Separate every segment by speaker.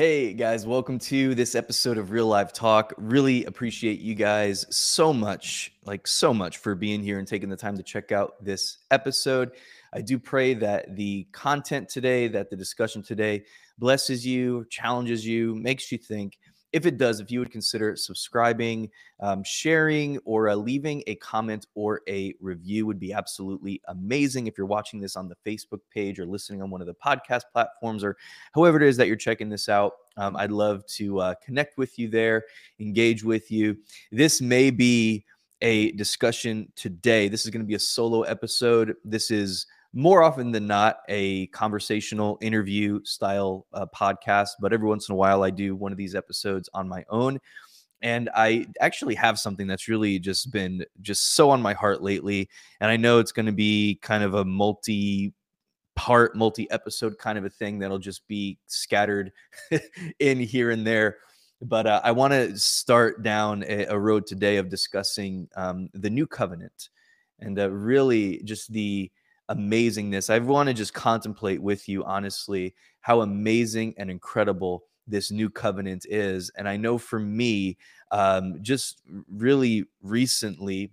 Speaker 1: Hey guys, welcome to this episode of Real Live Talk. Really appreciate you guys so much, like so much, for being here and taking the time to check out this episode. I do pray that the content today, that the discussion today blesses you, challenges you, makes you think, if it does, if you would consider subscribing, um, sharing, or uh, leaving a comment or a review would be absolutely amazing. If you're watching this on the Facebook page or listening on one of the podcast platforms or however it is that you're checking this out, um, I'd love to uh, connect with you there, engage with you. This may be a discussion today. This is going to be a solo episode. This is more often than not a conversational interview style uh, podcast, but every once in a while I do one of these episodes on my own. And I actually have something that's really just been just so on my heart lately. And I know it's going to be kind of a multi part, multi episode kind of a thing that'll just be scattered in here and there. But uh, I want to start down a, a, road today of discussing um, the new covenant and uh, really just the amazingness. I want to just contemplate with you, honestly, how amazing and incredible this new covenant is. And I know for me, um, just really recently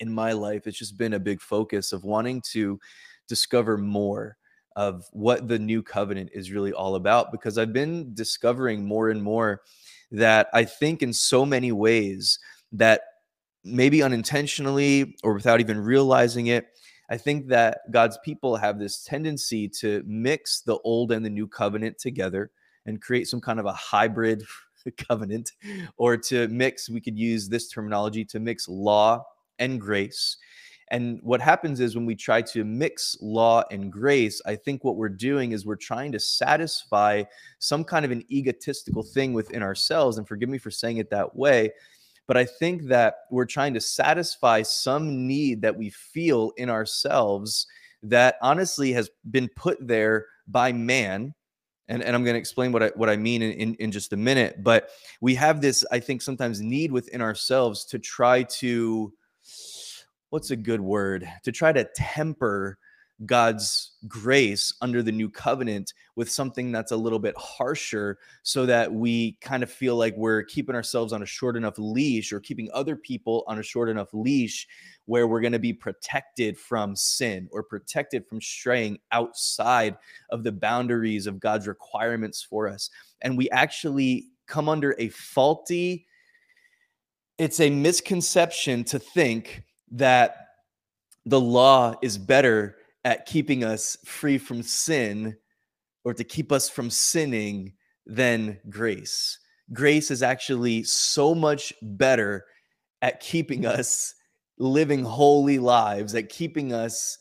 Speaker 1: in my life, it's just been a big focus of wanting to discover more of what the new covenant is really all about because I've been discovering more and more that I think in so many ways that maybe unintentionally or without even realizing it, I think that God's people have this tendency to mix the old and the new covenant together and create some kind of a hybrid covenant, or to mix, we could use this terminology to mix law and grace. And what happens is when we try to mix law and grace, I think what we're doing is we're trying to satisfy some kind of an egotistical thing within ourselves. And forgive me for saying it that way, but I think that we're trying to satisfy some need that we feel in ourselves that honestly has been put there by man. And, and I'm going to explain what I what I mean in, in, in just a minute. But we have this, I think, sometimes need within ourselves to try to what's a good word to try to temper God's grace under the new covenant with something that's a little bit harsher so that we kind of feel like we're keeping ourselves on a short enough leash or keeping other people on a short enough leash where we're going to be protected from sin or protected from straying outside of the boundaries of God's requirements for us. And we actually come under a faulty, it's a misconception to think that the law is better at keeping us free from sin or to keep us from sinning than grace. Grace is actually so much better at keeping us living holy lives, at keeping us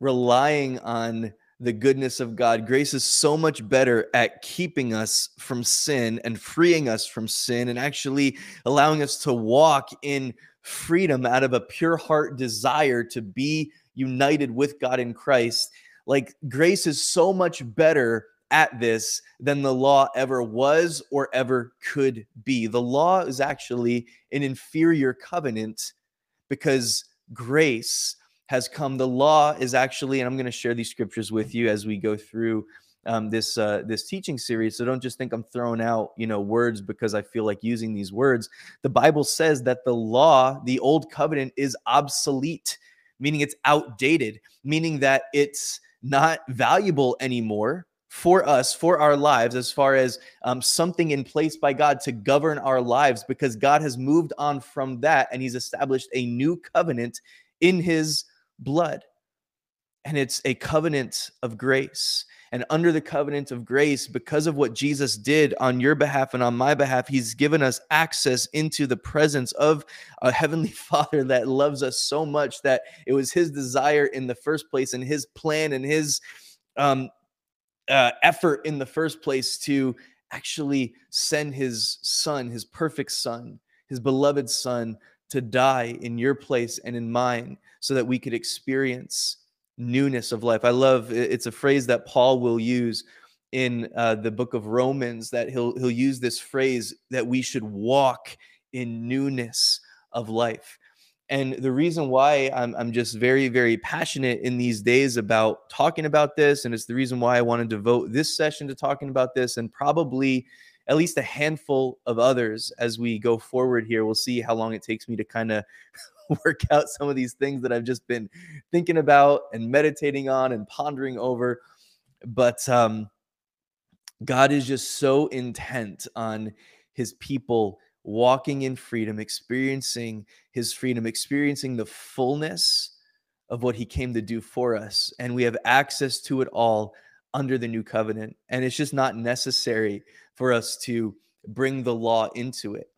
Speaker 1: relying on the goodness of God. Grace is so much better at keeping us from sin and freeing us from sin and actually allowing us to walk in freedom out of a pure heart desire to be united with God in Christ. Like grace is so much better at this than the law ever was or ever could be. The law is actually an inferior covenant because grace has come. The law is actually, and I'm going to share these scriptures with you as we go through um, this uh, this teaching series. So don't just think I'm throwing out you know words because I feel like using these words. The Bible says that the law, the old covenant, is obsolete meaning it's outdated, meaning that it's not valuable anymore for us, for our lives, as far as um, something in place by God to govern our lives, because God has moved on from that and He's established a new covenant in His blood. And it's a covenant of grace and under the covenant of grace, because of what Jesus did on your behalf and on my behalf, he's given us access into the presence of a heavenly Father that loves us so much that it was his desire in the first place and his plan and his um, uh, effort in the first place to actually send his son, his perfect son, his beloved son, to die in your place and in mine so that we could experience newness of life. I love it's a phrase that Paul will use in uh, the book of Romans that he'll he'll use this phrase that we should walk in newness of life. And the reason why I'm, I'm just very, very passionate in these days about talking about this, and it's the reason why I want to devote this session to talking about this, and probably at least a handful of others as we go forward here. We'll see how long it takes me to kind of work out some of these things that I've just been thinking about and meditating on and pondering over. But um, God is just so intent on his people walking in freedom, experiencing his freedom, experiencing the fullness of what he came to do for us. And we have access to it all under the new covenant. And it's just not necessary for us to bring the law into it.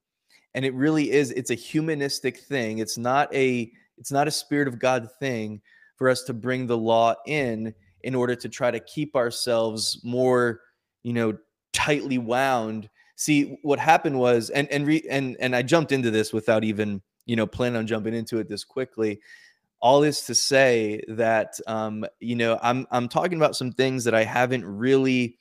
Speaker 1: And it really is, it's a humanistic thing. It's not a it's not a spirit of God thing for us to bring the law in in order to try to keep ourselves more, you know, tightly wound see what happened was and and re, and and I jumped into this without even you know planning on jumping into it this quickly all this to say that um you know I'm I'm talking about some things that I haven't really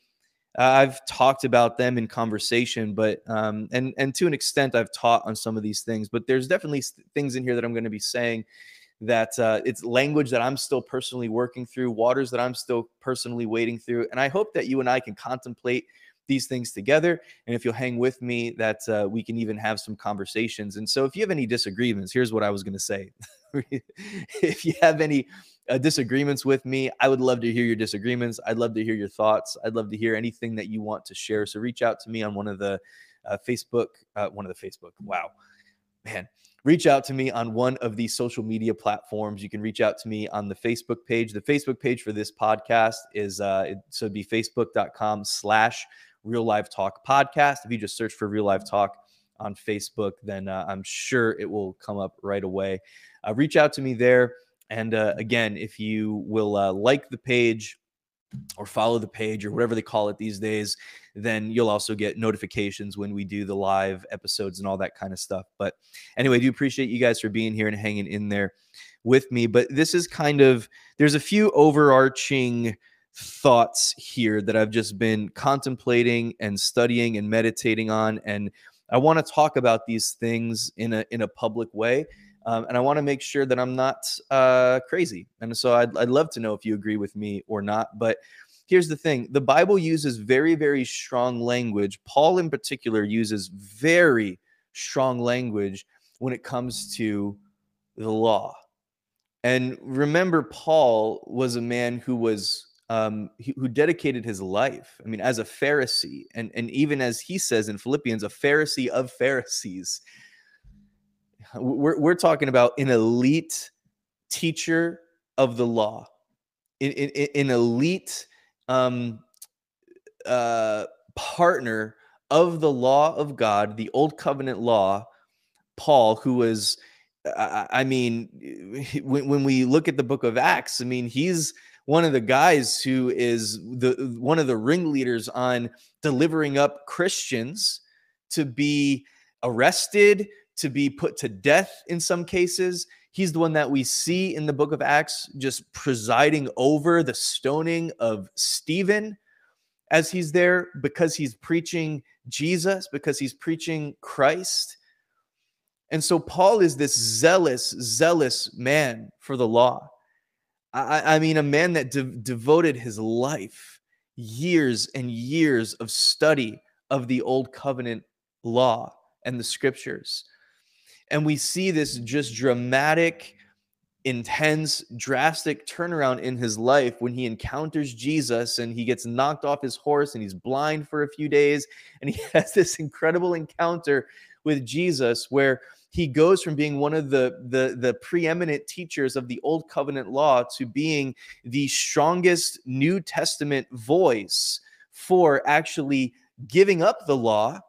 Speaker 1: uh, I've talked about them in conversation but um and and to an extent I've taught on some of these things but there's definitely things in here that I'm going to be saying that uh, it's language that I'm still personally working through, waters that I'm still personally wading through. And I hope that you and I can contemplate these things together. And if you'll hang with me, that uh, we can even have some conversations. And so, if you have any disagreements, here's what I was going to say. if you have any uh, disagreements with me, I would love to hear your disagreements. I'd love to hear your thoughts. I'd love to hear anything that you want to share. So, reach out to me on one of the uh, Facebook, uh, one of the Facebook. Wow, man reach out to me on one of these social media platforms. You can reach out to me on the Facebook page. The Facebook page for this podcast is uh, it, so it'd be facebook.com slash Real Live Talk podcast. If you just search for Real Live Talk on Facebook, then uh, I'm sure it will come up right away. Uh, reach out to me there. And uh, again, if you will uh, like the page or follow the page or whatever they call it these days, then you'll also get notifications when we do the live episodes and all that kind of stuff. But anyway, I do appreciate you guys for being here and hanging in there with me. But this is kind of, there's a few overarching thoughts here that I've just been contemplating and studying and meditating on. And I want to talk about these things in a in a public way. Um, and I want to make sure that I'm not uh, crazy. And so I'd, I'd love to know if you agree with me or not. But here's the thing the Bible uses very, very strong language. Paul, in particular, uses very strong language when it comes to the law. And remember, Paul was a man who was um, who dedicated his life. I mean, as a Pharisee, and and even as he says in Philippians, a Pharisee of Pharisees. We're we're talking about an elite teacher of the law, an, an, elite um, uh, partner of the law of God, the old covenant law. Paul, who was, I, I mean, when, when we look at the book of Acts, I mean, he's one of the guys who is the one of the ringleaders on delivering up Christians to be arrested, to be put to death in some cases. He's the one that we see in the book of Acts just presiding over the stoning of Stephen as he's there because he's preaching Jesus, because he's preaching Christ. And so Paul is this zealous, zealous man for the law. I, I mean, a man that de- devoted his life, years and years of study of the old covenant law and the scriptures. And we see this just dramatic, intense, drastic turnaround in his life when he encounters Jesus and he gets knocked off his horse and he's blind for a few days. And he has this incredible encounter with Jesus where he goes from being one of the, the the preeminent teachers of the old covenant law to being the strongest new testament voice for actually giving up the law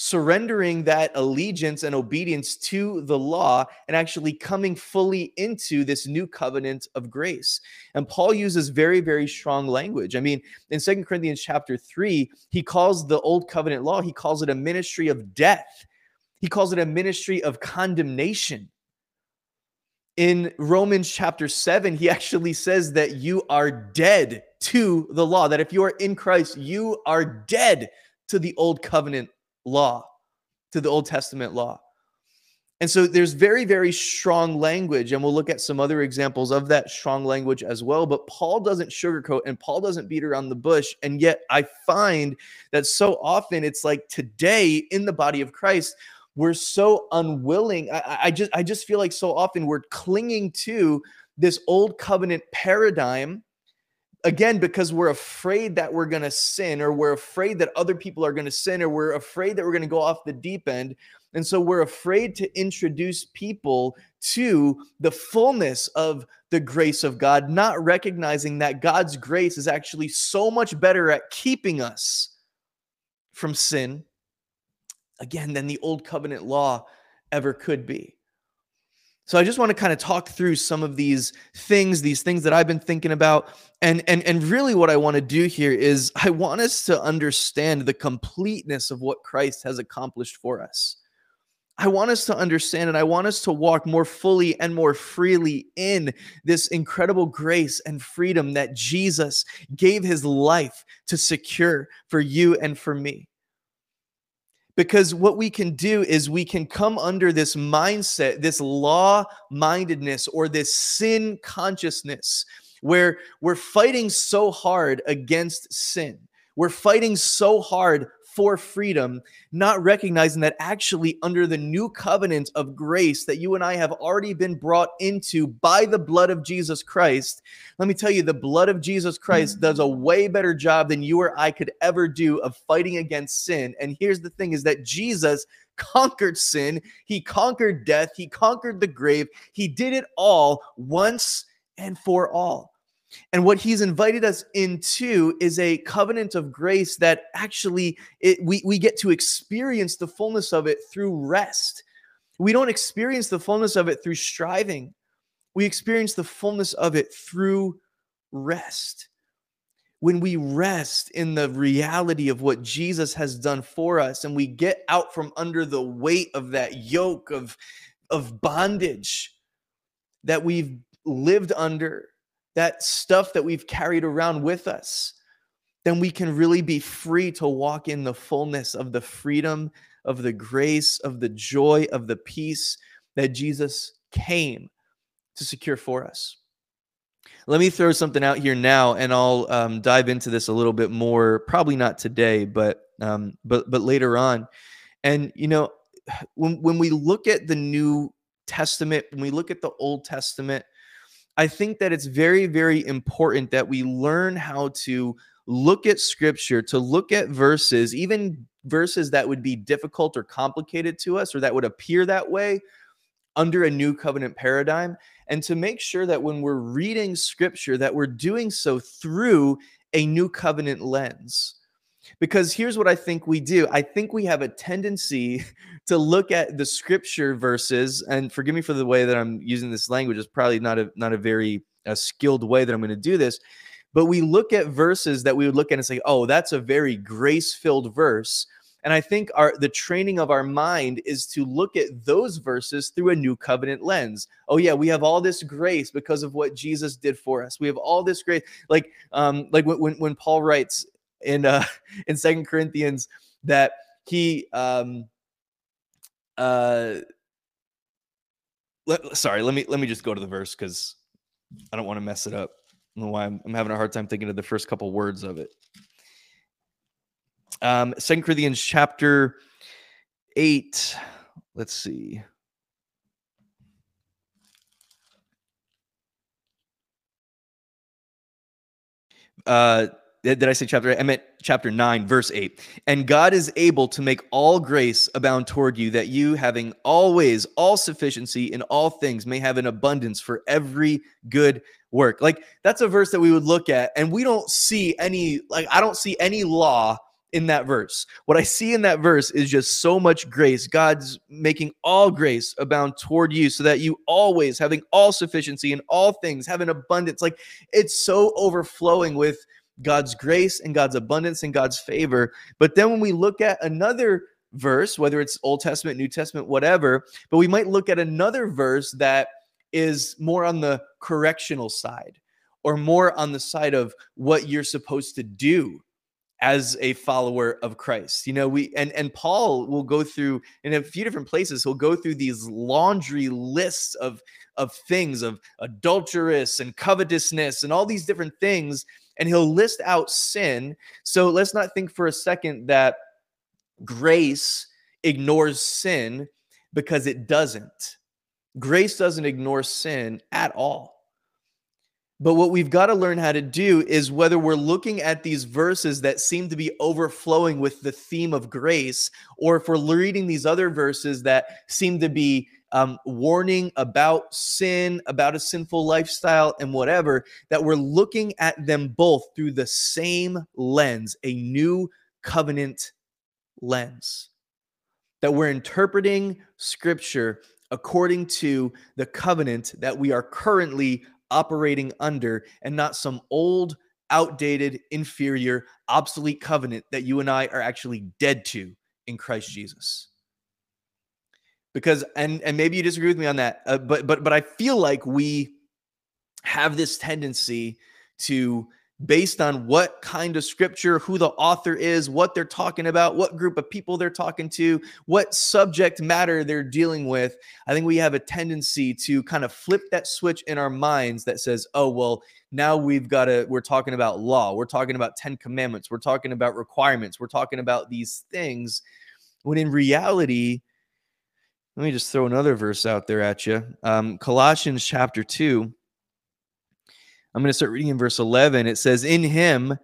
Speaker 1: surrendering that allegiance and obedience to the law and actually coming fully into this new covenant of grace. And Paul uses very, very strong language. I mean, in Second Corinthians chapter 3, he calls the old covenant law, he calls it a ministry of death. He calls it a ministry of condemnation. In Romans chapter 7, he actually says that you are dead to the law, that if you are in Christ, you are dead to the old covenant law, to the Old Testament law. And so there's very, very strong language, and we'll look at some other examples of that strong language as well. But Paul doesn't sugarcoat and Paul doesn't beat around the bush. And yet I find that so often it's like today in the body of Christ, we're so unwilling. I, I just I just feel like so often we're clinging to this old covenant paradigm again because we're afraid that we're going to sin or we're afraid that other people are going to sin or we're afraid that we're going to go off the deep end and so we're afraid to introduce people to the fullness of the grace of God, not recognizing that God's grace is actually so much better at keeping us from sin, again, than the old covenant law ever could be. So I just want to kind of talk through some of these things, these things that I've been thinking about. And and and really what I want to do here is I want us to understand the completeness of what Christ has accomplished for us. I want us to understand and I want us to walk more fully and more freely in this incredible grace and freedom that Jesus gave his life to secure for you and for me. Because what we can do is we can come under this mindset, this law mindedness, or this sin consciousness, where we're fighting so hard against sin. We're fighting so hard for freedom, not recognizing that actually, under the new covenant of grace that you and I have already been brought into by the blood of Jesus Christ, let me tell you, the blood of Jesus Christ mm. does a way better job than you or I could ever do of fighting against sin. And here's the thing is that Jesus conquered sin, he conquered death, he conquered the grave, he did it all once and for all. And what he's invited us into is a covenant of grace that actually it, we, we get to experience the fullness of it through rest. We don't experience the fullness of it through striving, we experience the fullness of it through rest. When we rest in the reality of what Jesus has done for us and we get out from under the weight of that yoke of, of bondage that we've lived under that stuff that we've carried around with us, then we can really be free to walk in the fullness of the freedom, of the grace, of the joy, of the peace that Jesus came to secure for us. Let me throw something out here now, and I'll um, dive into this a little bit more. Probably not today, but um, but but later on. And you know, when when we look at the New Testament, when we look at the Old Testament, I think that it's very, very important that we learn how to look at scripture, to look at verses, even verses that would be difficult or complicated to us or that would appear that way under a new covenant paradigm and to make sure that when we're reading scripture that we're doing so through a new covenant lens because here's what I think we do. I think we have a tendency to look at the scripture verses, and forgive me for the way that I'm using this language. It's probably not a not a very a skilled way that I'm going to do this, but we look at verses that we would look at and say, "Oh, that's a very grace-filled verse." And I think our the training of our mind is to look at those verses through a new covenant lens. Oh yeah, we have all this grace because of what Jesus did for us. We have all this grace, like um, like when when Paul writes in uh in second corinthians that he um uh let, sorry let me let me just go to the verse because i don't want to mess it up. I why I'm, I'm having a hard time thinking of the first couple words of it. Um second corinthians chapter 8 let's see. Uh did I say chapter 8? I meant chapter 9, verse 8. And God is able to make all grace abound toward you, that you, having always all sufficiency in all things, may have an abundance for every good work. Like that's a verse that we would look at, and we don't see any, like, I don't see any law in that verse. What I see in that verse is just so much grace. God's making all grace abound toward you so that you always having all sufficiency in all things, have an abundance. Like it's so overflowing with God's grace and God's abundance and God's favor. But then when we look at another verse, whether it's Old Testament, New Testament, whatever, but we might look at another verse that is more on the correctional side or more on the side of what you're supposed to do as a follower of Christ. You know, we and and Paul will go through in a few different places, he'll go through these laundry lists of of things of adulterous and covetousness and all these different things and he'll list out sin. So let's not think for a second that grace ignores sin because it doesn't. Grace doesn't ignore sin at all. But what we've got to learn how to do is whether we're looking at these verses that seem to be overflowing with the theme of grace, or if we're reading these other verses that seem to be um, warning about sin, about a sinful lifestyle, and whatever, that we're looking at them both through the same lens, a new covenant lens. That we're interpreting scripture according to the covenant that we are currently operating under and not some old, outdated, inferior, obsolete covenant that you and I are actually dead to in Christ Jesus. Because and and maybe you disagree with me on that, uh, but but but I feel like we have this tendency to based on what kind of scripture, who the author is, what they're talking about, what group of people they're talking to, what subject matter they're dealing with. I think we have a tendency to kind of flip that switch in our minds that says, oh, well, now we've got to, we're talking about law, we're talking about 10 commandments, we're talking about requirements, we're talking about these things. When in reality, let me just throw another verse out there at you. Um, Colossians chapter 2 I'm going to start reading in verse 11. It says, In him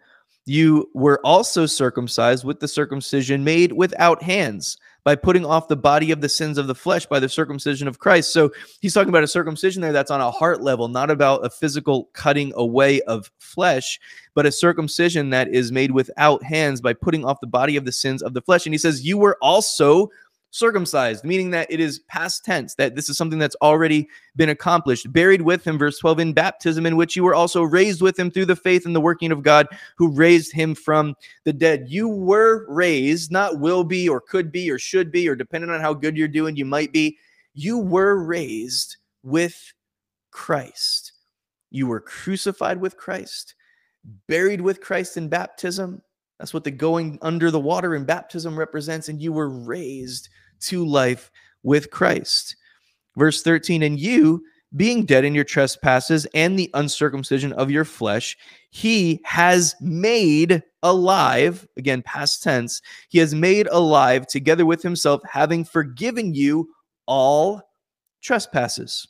Speaker 1: you were also circumcised with the circumcision made without hands by putting off the body of the sins of the flesh by the circumcision of Christ. So he's talking about a circumcision there that's on a heart level, not about a physical cutting away of flesh, but a circumcision that is made without hands by putting off the body of the sins of the flesh. And he says, You were also circumcised, meaning that it is past tense, that this is something that's already been accomplished. Buried with him, verse 12, in baptism, in which you were also raised with him through the faith and the working of God who raised him from the dead. You were raised, not will be or could be or should be, or depending on how good you're doing, you might be. You were raised with Christ. You were crucified with Christ, buried with Christ in baptism. That's what the going under the water in baptism represents. And you were raised to life with Christ. Verse 13, and you, being dead in your trespasses and the uncircumcision of your flesh, he has made alive, again, past tense, he has made alive together with himself, having forgiven you all trespasses.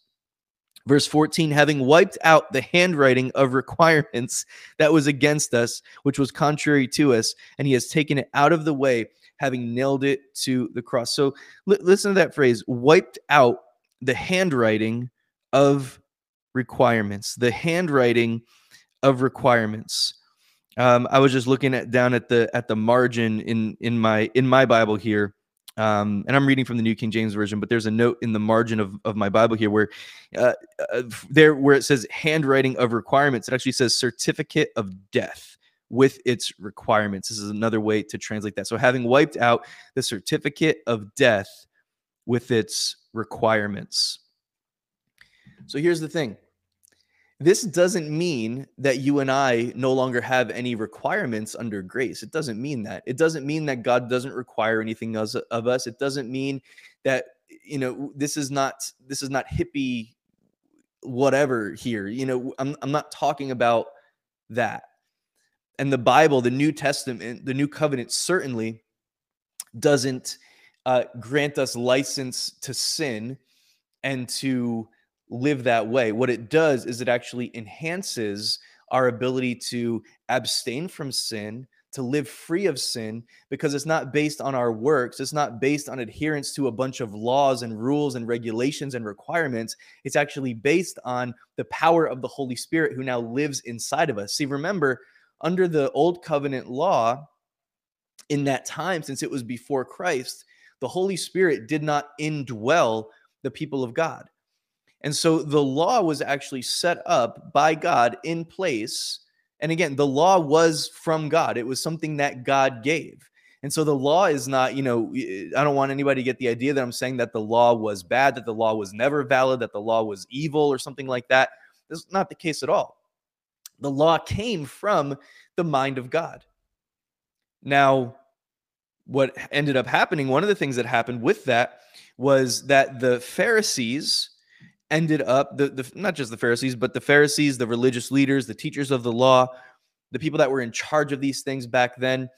Speaker 1: Verse 14, having wiped out the handwriting of requirements that was against us, which was contrary to us, and he has taken it out of the way, having nailed it to the cross. So li- listen to that phrase wiped out the handwriting of requirements, the handwriting of requirements. Um, I was just looking at down at the at the margin in in my in my Bible here, um, and I'm reading from the New King James Version, but there's a note in the margin of, of my Bible here where uh, uh, there where it says handwriting of requirements. It actually says certificate of death with its requirements. This is another way to translate that. So, having wiped out the certificate of death with its requirements. So, here's the thing this doesn't mean that you and I no longer have any requirements under grace. It doesn't mean that. It doesn't mean that God doesn't require anything of us. It doesn't mean that you know this is not this is not hippie whatever here. You know, I'm I'm not talking about that and the Bible, the New Testament, the New Covenant certainly doesn't uh, grant us license to sin and to live that way. What it does is it actually enhances our ability to abstain from sin, to live free of sin, because it's not based on our works. It's not based on adherence to a bunch of laws and rules and regulations and requirements. It's actually based on the power of the Holy Spirit who now lives inside of us. See, remember, under the old covenant law, in that time, since it was before Christ, the Holy Spirit did not indwell the people of God. And so the law was actually set up by God in place. And again, the law was from God, it was something that God gave. And so the law is not, you know, I don't want anybody to get the idea that I'm saying that the law was bad, that the law was never valid, that the law was evil or something like that. That's not the case at all. The law came from the mind of God. Now, what ended up happening, one of the things that happened with that was that the Pharisees ended up the, the not just the Pharisees, but the Pharisees, the religious leaders, the teachers of the law, the people that were in charge of these things back then,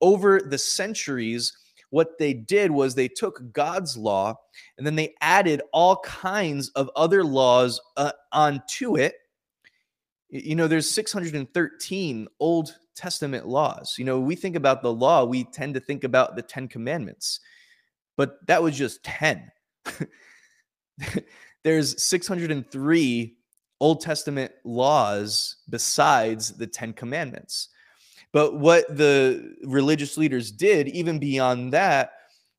Speaker 1: over the centuries, what they did was they took God's law and then they added all kinds of other laws uh, onto it. You know, there's 613 Old Testament laws. You know, we think about the law, we tend to think about the 10 commandments, but that was just 10. there's 603 Old Testament laws besides the 10 commandments. But what the religious leaders did, even beyond that,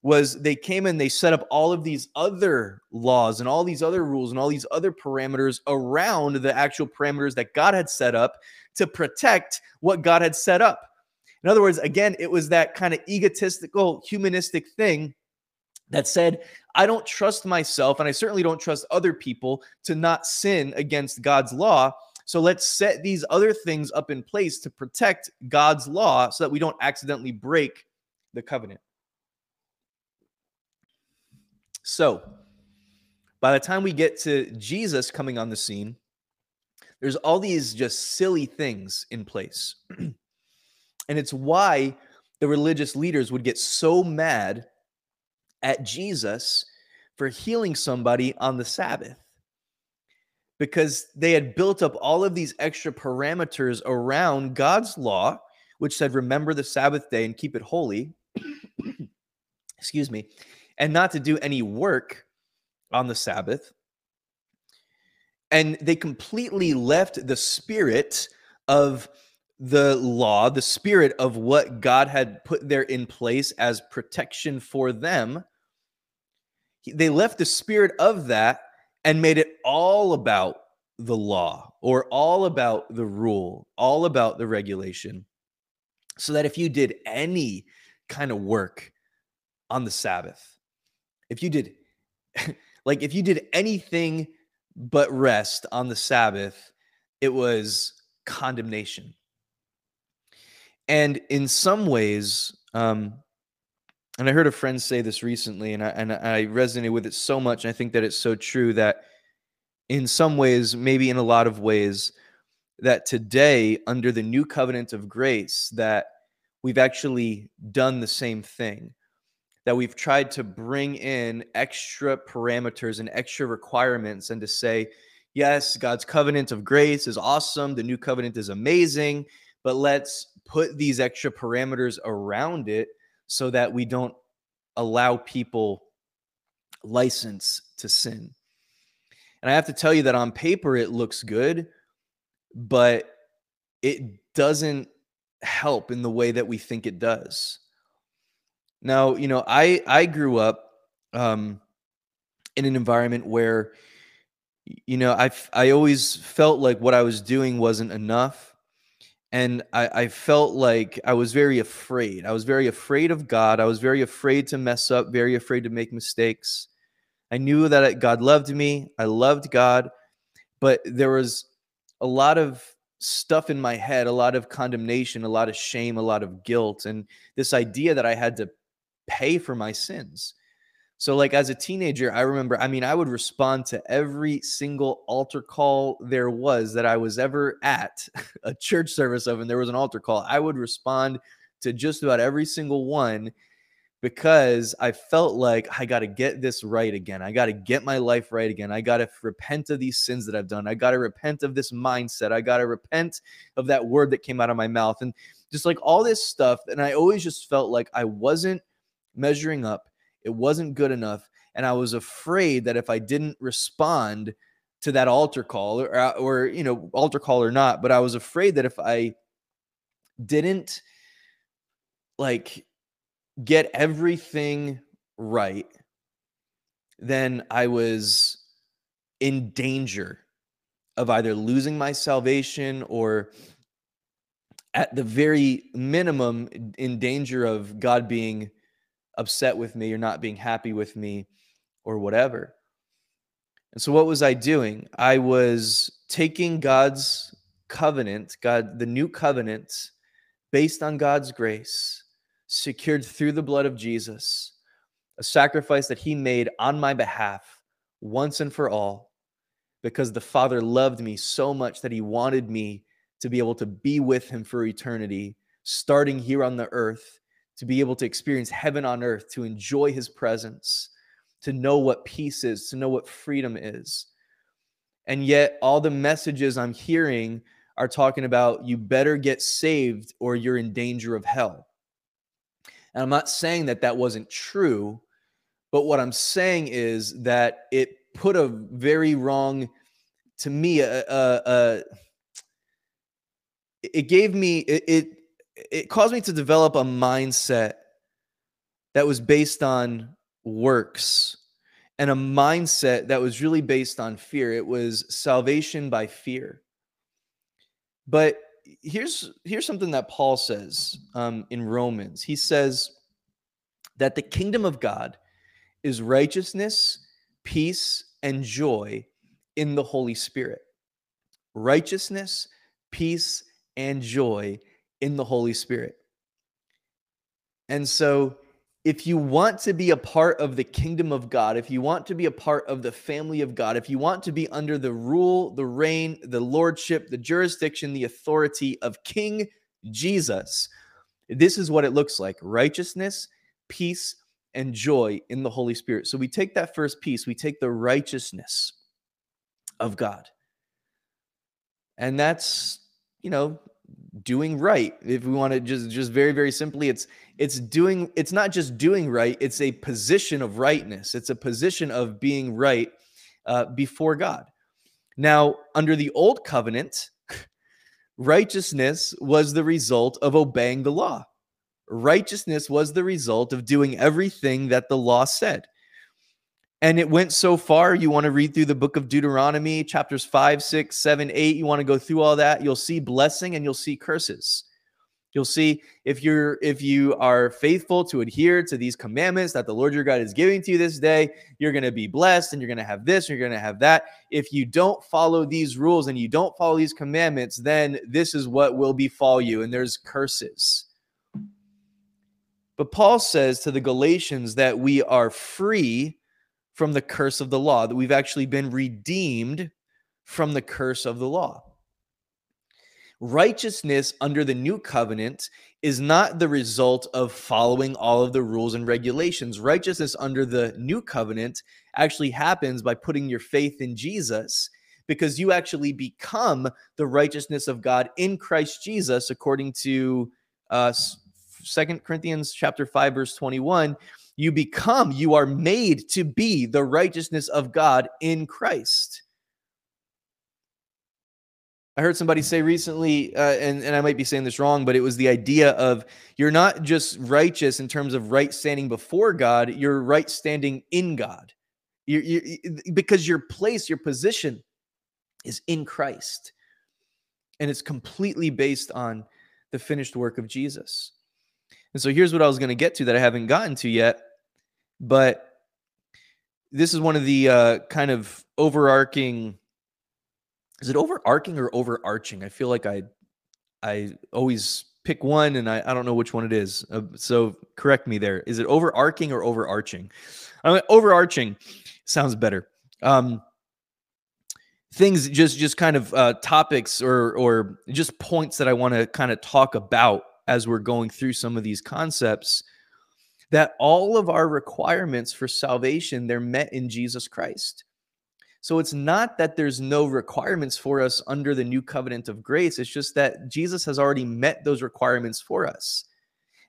Speaker 1: was they came and they set up all of these other laws and all these other rules and all these other parameters around the actual parameters that God had set up to protect what God had set up. In other words, again, it was that kind of egotistical, humanistic thing that said, I don't trust myself, and I certainly don't trust other people to not sin against God's law. So let's set these other things up in place to protect God's law so that we don't accidentally break the covenant. So, by the time we get to Jesus coming on the scene, there's all these just silly things in place. and it's why the religious leaders would get so mad at Jesus for healing somebody on the Sabbath because they had built up all of these extra parameters around God's law, which said, remember the Sabbath day and keep it holy. Excuse me. And not to do any work on the Sabbath and they completely left the spirit of the law, the spirit of what God had put there in place as protection for them. They left the spirit of that and made it all about the law or all about the rule, all about the regulation. So that if you did any kind of work on the Sabbath, if you did, like, if you did anything but rest on the Sabbath, it was condemnation. And in some ways, um, and I heard a friend say this recently, and I, and I resonated with it so much. And I think that it's so true that in some ways, maybe in a lot of ways, that today, under the new covenant of grace, that we've actually done the same thing that we've tried to bring in extra parameters and extra requirements and to say, yes, God's covenant of grace is awesome. The new covenant is amazing, but let's put these extra parameters around it so that we don't allow people license to sin. And I have to tell you that on paper it looks good, but it doesn't help in the way that we think it does. Now, you know, I I grew up um, in an environment where, you know, I I always felt like what I was doing wasn't enough, and I, I felt like I was very afraid. I was very afraid of God. I was very afraid to mess up. Very afraid to make mistakes. I knew that God loved me. I loved God, but there was a lot of stuff in my head, a lot of condemnation, a lot of shame, a lot of guilt, and this idea that I had to pay for my sins. So, like as a teenager, I remember, I mean, I would respond to every single altar call there was that I was ever at a church service of, and there was an altar call. I would respond to just about every single one because I felt like I got to get this right again. I got to get my life right again. I got to repent of these sins that I've done. I got to repent of this mindset. I got to repent of that word that came out of my mouth. And just like all this stuff. And I always just felt like I wasn't measuring up. It wasn't good enough. And I was afraid that if I didn't respond to that altar call or, uh, or you know, altar call or not, but I was afraid that if I didn't like get everything right, then I was in danger of either losing my salvation or at the very minimum in danger of God being upset with me or not being happy with me or whatever. And so, what was I doing? I was taking God's covenant, God, the new covenant, based on God's grace, secured through the blood of Jesus, a sacrifice that he made on my behalf once and for all, because the Father loved me so much that he wanted me to be able to be with him for eternity, starting here on the earth, to be able to experience heaven on earth, to enjoy his presence, to know what peace is, to know what freedom is. And yet, all the messages I'm hearing are talking about you better get saved or you're in danger of hell. And I'm not saying that that wasn't true, but what I'm saying is that it put a very wrong, to me, a, a, a it gave me it, it it caused me to develop a mindset that was based on works and a mindset that was really based on fear. It was salvation by fear. But here's here's something that Paul says um, in Romans. He says that the kingdom of God is righteousness, peace, and joy in the Holy Spirit. Righteousness, peace, and joy in the Holy Spirit. And so if you want to be a part of the kingdom of God, if you want to be a part of the family of God, if you want to be under the rule, the reign, the lordship, the jurisdiction, the authority of King Jesus, this is what it looks like righteousness, peace, and joy in the Holy Spirit. So we take that first piece, we take the righteousness of God. And that's, you know, doing right. If we want to just just very very simply it's it's doing it's not just doing right it's a position of rightness. It's a position of being right uh, before god. Now under the old covenant righteousness was the result of obeying the law. Righteousness was the result of doing everything that the law said and it went so far you want to read through the book of deuteronomy chapters 5 6 7 8 you want to go through all that you'll see blessing and you'll see curses You'll see if you're if you are faithful to adhere to these commandments that the Lord your God is giving to you this day, you're going to be blessed and you're going to have this, and you're going to have that. If you don't follow these rules and you don't follow these commandments, then this is what will befall you and there's curses. But Paul says to the Galatians that we are free from the curse of the law, that we've actually been redeemed from the curse of the law. Righteousness under the new covenant is not the result of following all of the rules and regulations. Righteousness under the new covenant actually happens by putting your faith in Jesus because you actually become the righteousness of God in Christ Jesus according to uh Second Corinthians chapter 5 verse 21 you become you are made to be the righteousness of God in Christ I heard somebody say recently, uh, and, and I might be saying this wrong, but it was the idea of you're not just righteous in terms of right standing before God, you're right standing in God. you you because your place, your position is in Christ. And it's completely based on the finished work of Jesus. And so here's what I was going to get to that I haven't gotten to yet. But this is one of the uh, kind of overarching is it overarching or overarching? I feel like I I always pick one and I, I don't know which one it is. Uh, so correct me there. Is it overarching or overarching? Uh, overarching sounds better. Um, things just just kind of uh, topics or or just points that I want to kind of talk about as we're going through some of these concepts that all of our requirements for salvation they're met in Jesus Christ. So it's not that there's no requirements for us under the new covenant of grace. It's just that Jesus has already met those requirements for us.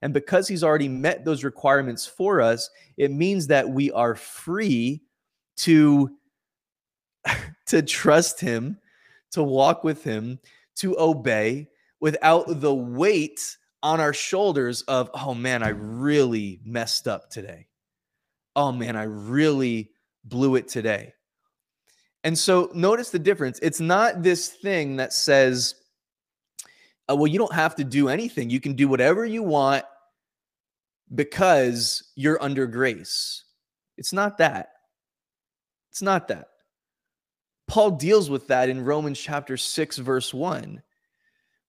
Speaker 1: And because he's already met those requirements for us, it means that we are free to to trust him, to walk with him, to obey without the weight on our shoulders of, oh man, I really messed up today. Oh man, I really blew it today. And so notice the difference. It's not this thing that says, uh, well, you don't have to do anything. You can do whatever you want because you're under grace. It's not that. It's not that. Paul deals with that in Romans chapter 6, verse 1,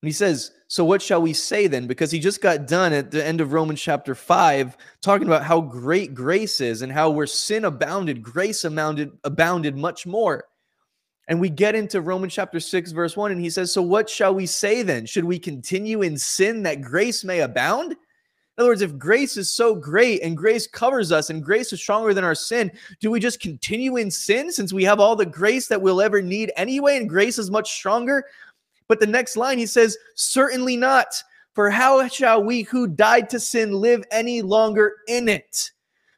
Speaker 1: And he says, So what shall we say then? Because he just got done at the end of Romans chapter 5 talking about how great grace is and how where sin abounded, grace abounded, abounded much more. And we get into Romans chapter 6, verse 1, and he says, So what shall we say then? Should we continue in sin that grace may abound? In other words, if grace is so great and grace covers us and grace is stronger than our sin, do we just continue in sin since we have all the grace that we'll ever need anyway and grace is much stronger? But the next line he says, Certainly not. For how shall we who died to sin live any longer in it?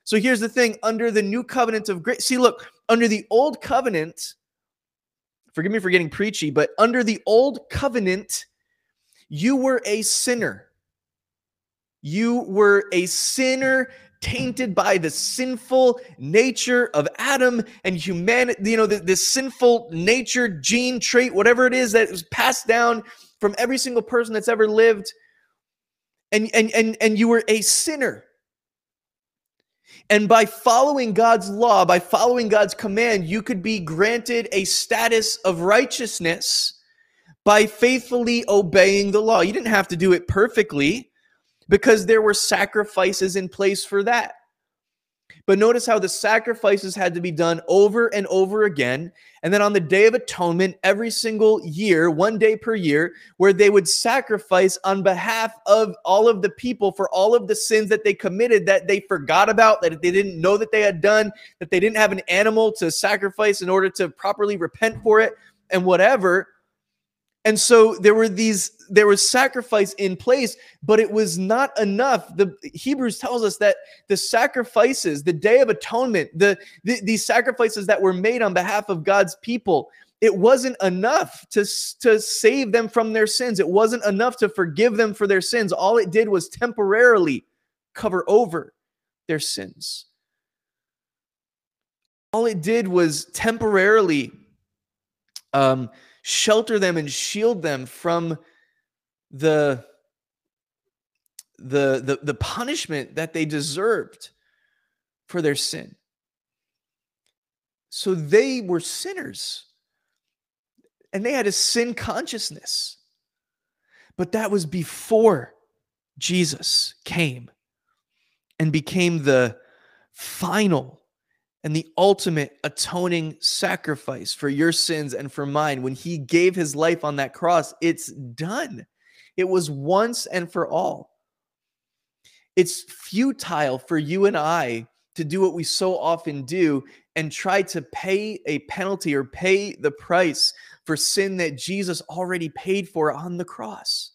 Speaker 1: So here's the thing under the new covenant of grace, see, look, under the old covenant, forgive me for getting preachy, but under the old covenant, you were a sinner. You were a sinner tainted by the sinful nature of Adam and humanity, you know, the, this sinful nature, gene trait, whatever it is that was passed down from every single person that's ever lived. And, and, and, and you were a sinner. And by following God's law, by following God's command, you could be granted a status of righteousness by faithfully obeying the law. You didn't have to do it perfectly because there were sacrifices in place for that. But notice how the sacrifices had to be done over and over again. And then on the Day of Atonement, every single year, one day per year, where they would sacrifice on behalf of all of the people for all of the sins that they committed that they forgot about, that they didn't know that they had done, that they didn't have an animal to sacrifice in order to properly repent for it, and whatever. And so there were these, there was sacrifice in place, but it was not enough. The Hebrews tells us that the sacrifices, the Day of Atonement, the, the these sacrifices that were made on behalf of God's people, it wasn't enough to, to save them from their sins. It wasn't enough to forgive them for their sins. All it did was temporarily cover over their sins. All it did was temporarily um, shelter them and shield them from the the the, the punishment that they deserved for their sin so they were sinners and they had a sin consciousness but that was before Jesus came and became the final and the ultimate atoning sacrifice for your sins and for mine. When he gave his life on that cross, it's done. It was once and for all. It's futile for you and I to do what we so often do and try to pay a penalty or pay the price for sin that Jesus already paid for on the cross.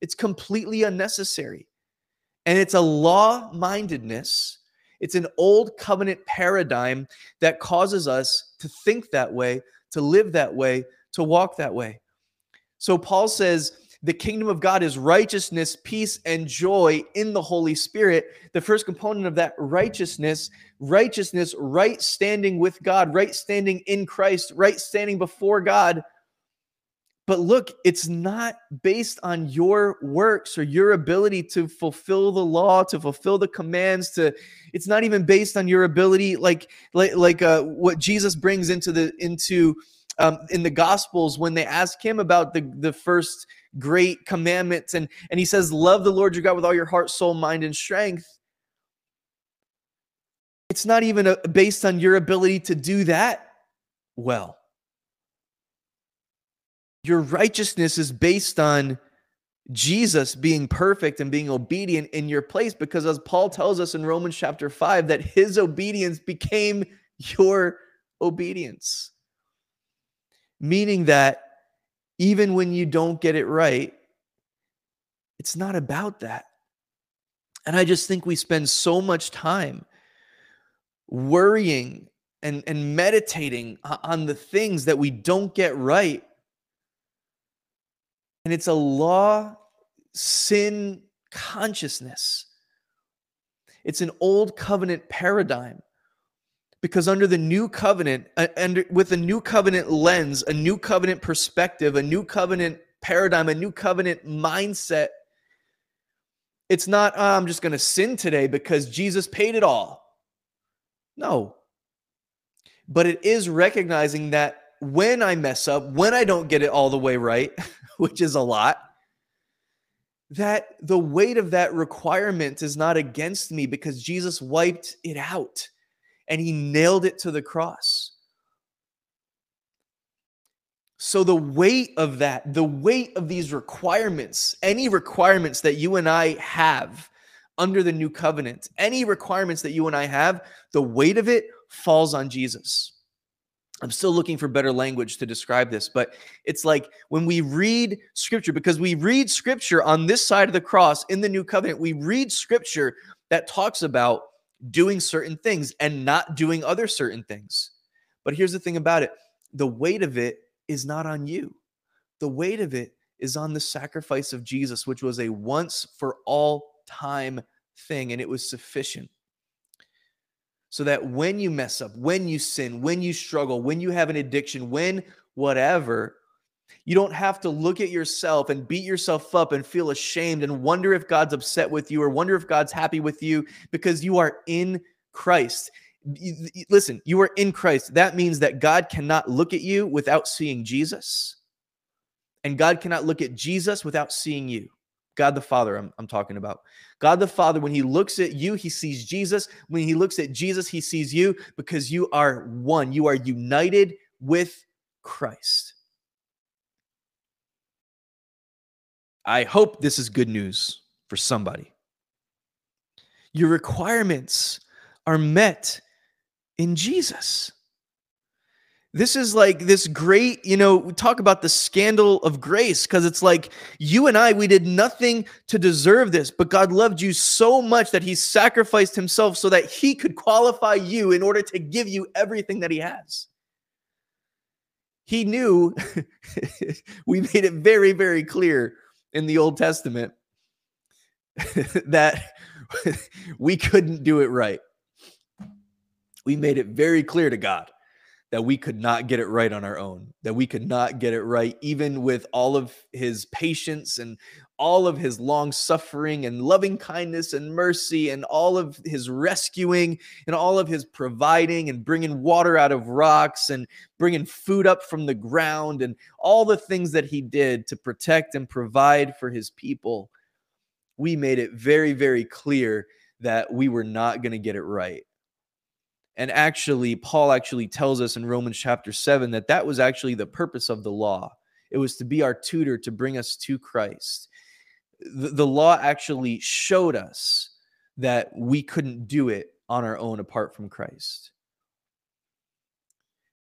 Speaker 1: It's completely unnecessary. And it's a law mindedness it's an old covenant paradigm that causes us to think that way, to live that way, to walk that way. So Paul says, the kingdom of God is righteousness, peace, and joy in the Holy Spirit. The first component of that righteousness, righteousness, right standing with God, right standing in Christ, right standing before God but look, it's not based on your works or your ability to fulfill the law, to fulfill the commands, to it's not even based on your ability like like like uh, what Jesus brings into the into um, in the gospels when they ask him about the the first great commandments and and he says love the Lord your God with all your heart, soul, mind and strength. It's not even a, based on your ability to do that well. Your righteousness is based on Jesus being perfect and being obedient in your place because as Paul tells us in Romans chapter 5 that his obedience became your obedience. Meaning that even when you don't get it right, it's not about that. And I just think we spend so much time worrying and, and meditating on the things that we don't get right and it's a law sin consciousness. It's an old covenant paradigm because under the new covenant, uh, and with a new covenant lens, a new covenant perspective, a new covenant paradigm, a new covenant mindset, it's not, oh, I'm just going to sin today because Jesus paid it all. No. But it is recognizing that when I mess up, when I don't get it all the way right, which is a lot, that the weight of that requirement is not against me because Jesus wiped it out and he nailed it to the cross. So, the weight of that, the weight of these requirements, any requirements that you and I have under the new covenant, any requirements that you and I have, the weight of it falls on Jesus. I'm still looking for better language to describe this, but it's like when we read scripture, because we read scripture on this side of the cross in the new covenant, we read scripture that talks about doing certain things and not doing other certain things. But here's the thing about it the weight of it is not on you. The weight of it is on the sacrifice of Jesus, which was a once for all time thing, and it was sufficient. So that when you mess up, when you sin, when you struggle, when you have an addiction, when whatever, you don't have to look at yourself and beat yourself up and feel ashamed and wonder if God's upset with you or wonder if God's happy with you because you are in Christ listen, you are in Christ. That means that God cannot look at you without seeing Jesus. And God cannot look at Jesus without seeing you. God the Father, I'm, I'm talking about. God the Father, when He looks at you, He sees Jesus. When He looks at Jesus, He sees you because you are one. You are united with Christ. I hope this is good news for somebody. Your requirements are met in Jesus. This is like this great, you know, we talk about the scandal of grace because it's like you and I, we did nothing to deserve this, but God loved you so much that he sacrificed himself so that he could qualify you in order to give you everything that he has. He knew, we made it very, very clear in the Old Testament that we couldn't do it right. We made it very clear to God that we could not get it right on our own, that we could not get it right, even with all of his patience and all of his long suffering and loving kindness and mercy and all of his rescuing and all of his providing and bringing water out of rocks and bringing food up from the ground and all the things that he did to protect and provide for his people. We made it very, very clear that we were not going to get it right and actually, Paul actually tells us in Romans chapter 7 that that was actually the purpose of the law. It was to be our tutor to bring us to Christ. The, the law actually showed us that we couldn't do it on our own apart from Christ.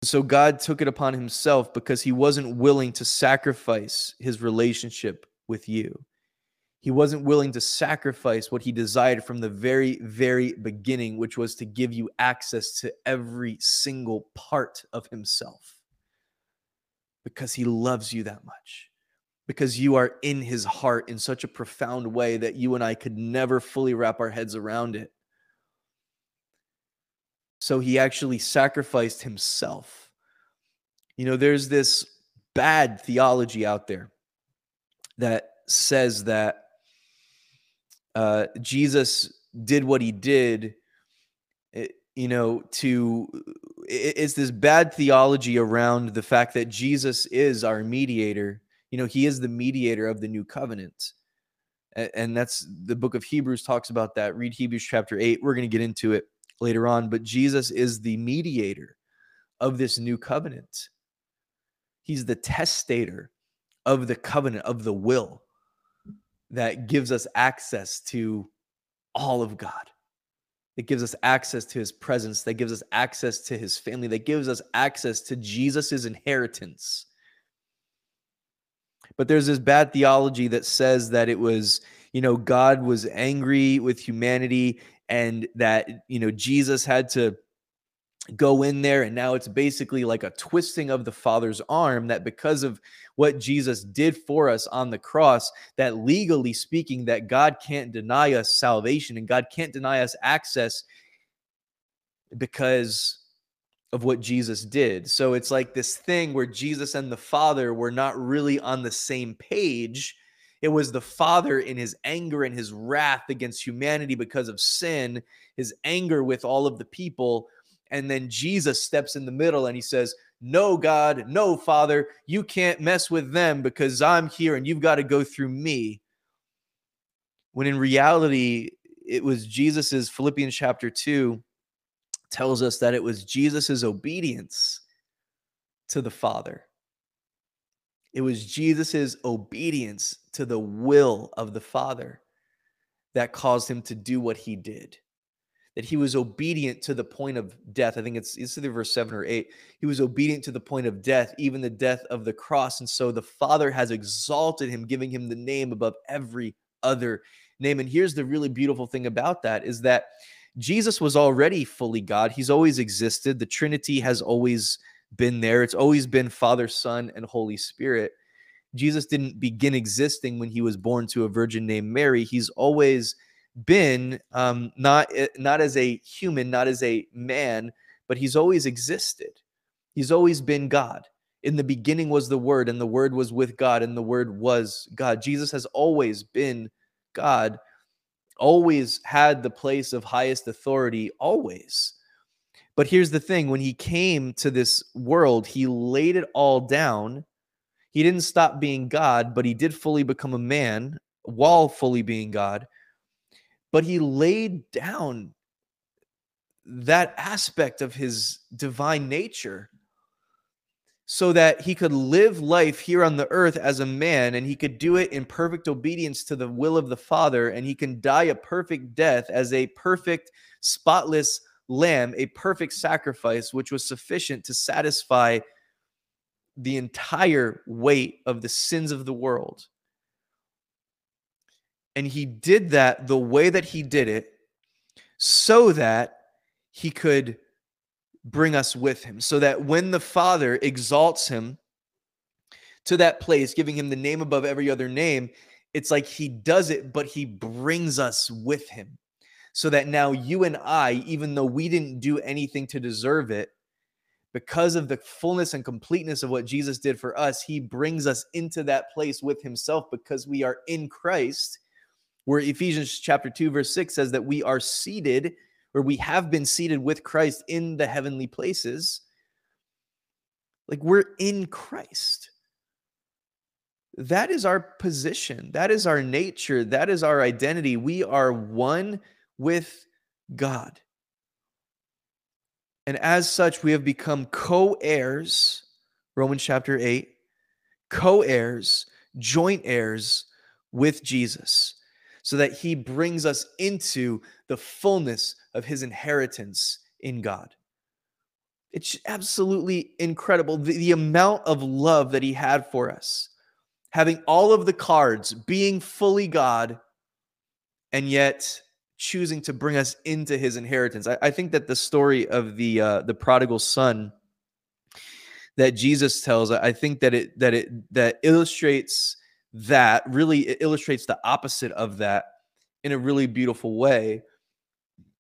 Speaker 1: So God took it upon himself because he wasn't willing to sacrifice his relationship with you. He wasn't willing to sacrifice what he desired from the very, very beginning, which was to give you access to every single part of himself because he loves you that much. Because you are in his heart in such a profound way that you and I could never fully wrap our heads around it. So he actually sacrificed himself. You know, there's this bad theology out there that says that uh, Jesus did what he did, eh, you know, to it, it's this bad theology around the fact that Jesus is our mediator. You know, he is the mediator of the new covenant. And, that's the book of Hebrews talks about that. Read Hebrews chapter 8. We're going to get into it later on, but Jesus is the mediator of this new covenant. He's the testator of the covenant, of the will that gives us access to all of God. That gives us access to his presence, that gives us access to his family, that gives us access to Jesus's inheritance. But there's this bad theology that says that it was, you know, God was angry with humanity and that, you know, Jesus had to go in there and now it's basically like a twisting of the father's arm that because of what Jesus did for us on the cross that legally speaking that God can't deny us salvation and God can't deny us access because of what Jesus did. So it's like this thing where Jesus and the Father were not really on the same page. It was the Father in his anger and his wrath against humanity because of sin, his anger with all of the people and then Jesus steps in the middle and he says, No, God, no, Father, you can't mess with them because I'm here and you've got to go through me. When in reality, it was Jesus's Philippians chapter 2 tells us that it was Jesus's obedience to the Father. It was Jesus's obedience to the will of the Father that caused him to do what he did that he was obedient to the point of death. I think it's it's either verse seven or eight. He was obedient to the point of death, even the death of the cross. And so the Father has exalted him, giving him the name above every other name. And here's the really beautiful thing about that is that Jesus was already fully God. He's always existed. The Trinity has always been there. It's always been Father, Son, and Holy Spirit. Jesus didn't begin existing when he was born to a virgin named Mary. He's always been um, not eh, not as a human, not as a man, but he's always existed. He's always been God. In the beginning was the Word, and the Word was with God, and the Word was God. Jesus has always been God, always had the place of highest authority, always. But here's the thing when he came to this world, he laid it all down. He didn't stop being God, but he did fully become a man while fully being God but he laid down that aspect of his divine nature so that he could live life here on the earth as a man and he could do it in perfect obedience to the will of the Father and he can die a perfect death as a perfect, spotless lamb, a perfect sacrifice, which was sufficient to satisfy the entire weight of the sins of the world. And he did that the way that he did it so that he could bring us with him. So that when the Father exalts him to that place, giving him the name above every other name, it's like he does it, but he brings us with him. So that now you and I, even though we didn't do anything to deserve it, because of the fullness and completeness of what Jesus did for us, he brings us into that place with himself because we are in Christ where Ephesians chapter 2 verse 6 says that we are seated or we have been seated with Christ in the heavenly places like we're in Christ. That is our position. That is our nature. That is our identity. We are one with God. And as such we have become co-heirs Romans chapter 8 co-heirs joint heirs with Jesus so that he brings us into the fullness of his inheritance in God. It's absolutely incredible the, the, amount of love that he had for us, having all of the cards, being fully God, and yet choosing to bring us into his inheritance. I, I think that the story of the uh, the prodigal son that Jesus tells, I think that it that it that illustrates that really it illustrates the opposite of that in a really beautiful way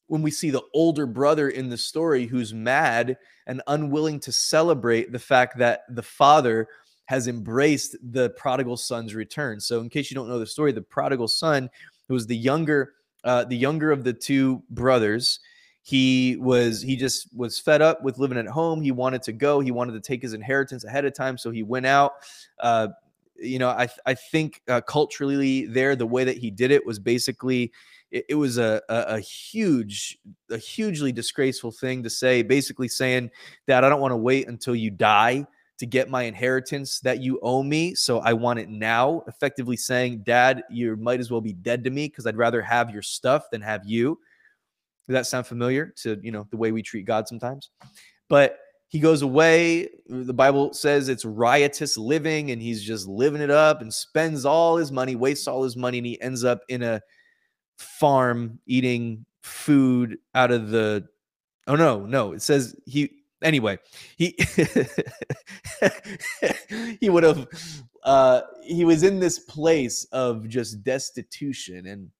Speaker 1: when we see the older brother in the story who's mad and unwilling to celebrate the fact that the father has embraced the prodigal son's return. So, in case you don't know the story, the prodigal son who was the younger, uh, the younger of the two brothers. He was he just was fed up with living at home. He wanted to go. He wanted to take his inheritance ahead of time. So he went out, uh, you know, I I think uh, culturally there, the way that he did it was basically it, it was a, a, a huge a hugely disgraceful thing to say. Basically saying that I don't want to wait until you die to get my inheritance that you owe me, so I want it now. Effectively saying, Dad, you might as well be dead to me because I'd rather have your stuff than have you. Does that sound familiar to you know the way we treat God sometimes? But he goes away. The Bible says it's riotous living, and he's just living it up and spends all his money, wastes all his money, and he ends up in a farm eating food out of the. Oh no, no! It says he. Anyway, he he would have. Uh, he was in this place of just destitution and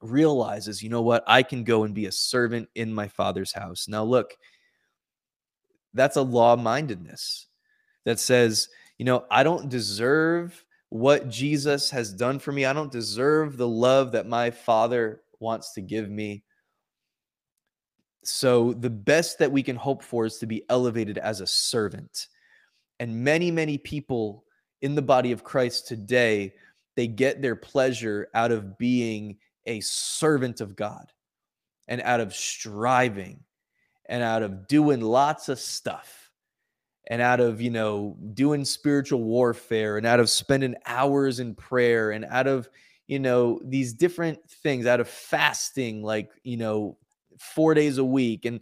Speaker 1: realizes, you know what? I can go and be a servant in my father's house. Now, look that's a law mindedness that says, you know, I don't deserve what Jesus has done for me. I don't deserve the love that my Father wants to give me. So the best that we can hope for is to be elevated as a servant. And many, many people in the body of Christ today, they get their pleasure out of being a servant of God and out of striving and out of doing lots of stuff and out of, you know, doing spiritual warfare and out of spending hours in prayer and out of, you know, these different things, out of fasting, like, you know, four days a week. And,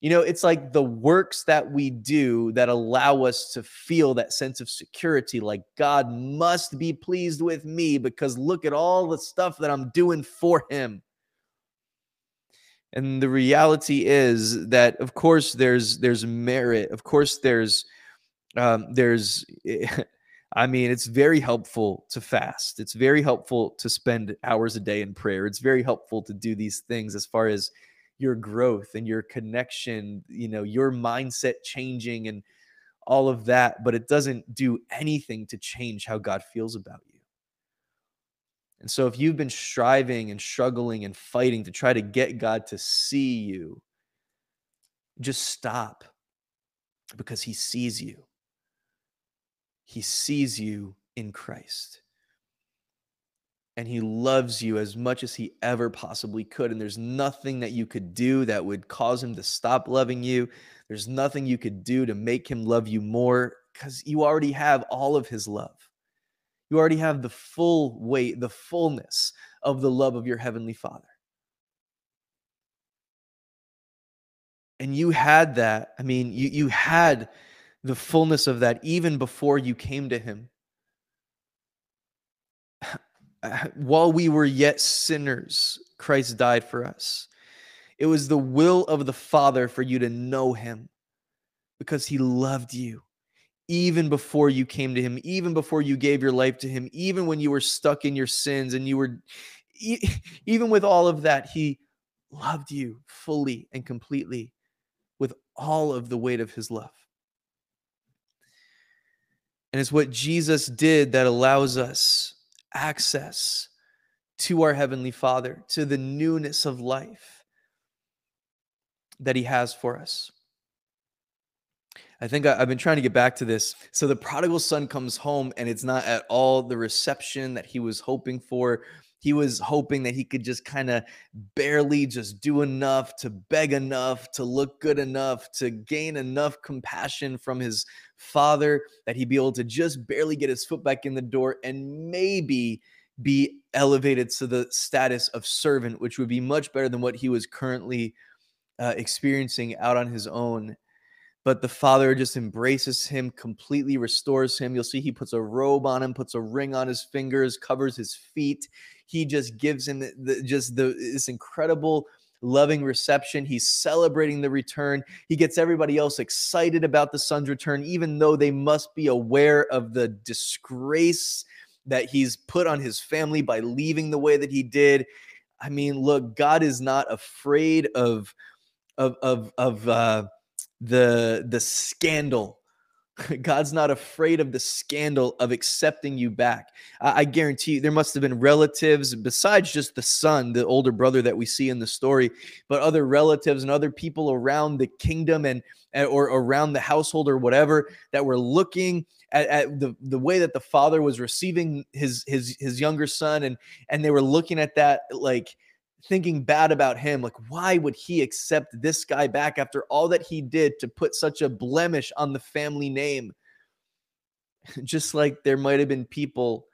Speaker 1: you know, it's like the works that we do that allow us to feel that sense of security, like God must be pleased with me because look at all the stuff that I'm doing for him. And the reality is that, of course, there's there's merit. Of course, there's um, there's I mean, it's very helpful to fast. It's very helpful to spend hours a day in prayer. It's very helpful to do these things as far as your growth and your connection, you know, your mindset changing and all of that, but it doesn't do anything to change how God feels about you. And so if you've been striving and struggling and fighting to try to get God to see you, just stop because he sees you. He sees you in Christ and he loves you as much as he ever possibly could. And there's nothing that you could do that would cause him to stop loving you. There's nothing you could do to make him love you more because you already have all of his love. You already have the full weight, the fullness of the love of your heavenly Father. And you had that. I mean, you, you had the fullness of that even before you came to him. while we were yet sinners, Christ died for us. It was the will of the Father for you to know him because he loved you even before you came to him, even before you gave your life to him, even when you were stuck in your sins and you were, even with all of that, he loved you fully and completely with all of the weight of his love. And it's what Jesus did that allows us access to our Heavenly Father, to the newness of life that He has for us. I think I, have been trying to get back to this. So the prodigal son comes home and it's not at all the reception that he was hoping for. He was hoping that he could just kind of barely just do enough to beg enough, to look good enough, to gain enough compassion from his father that he'd be able to just barely get his foot back in the door and maybe be elevated to the status of servant, which would be much better than what he was currently uh, experiencing out on his own but the father just embraces him, completely restores him. You'll see he puts a robe on him, puts a ring on his fingers, covers his feet. He just gives him the, just the, this incredible loving reception. He's celebrating the return. He gets everybody else excited about the son's return, even though they must be aware of the disgrace that he's put on his family by leaving the way that he did. I mean, look, God is not afraid of of of of uh the the scandal God's not afraid of the scandal of accepting you back. I, I, guarantee you, there must have been relatives besides just the son, the older brother that we see in the story, but other relatives and other people around the kingdom and or around the household or whatever that were looking at, at the the way that the father was receiving his his his younger son, and and they were looking at that like thinking bad about him. Like, why would he accept this guy back after all that he did to put such a blemish on the family name? Just like there might have been people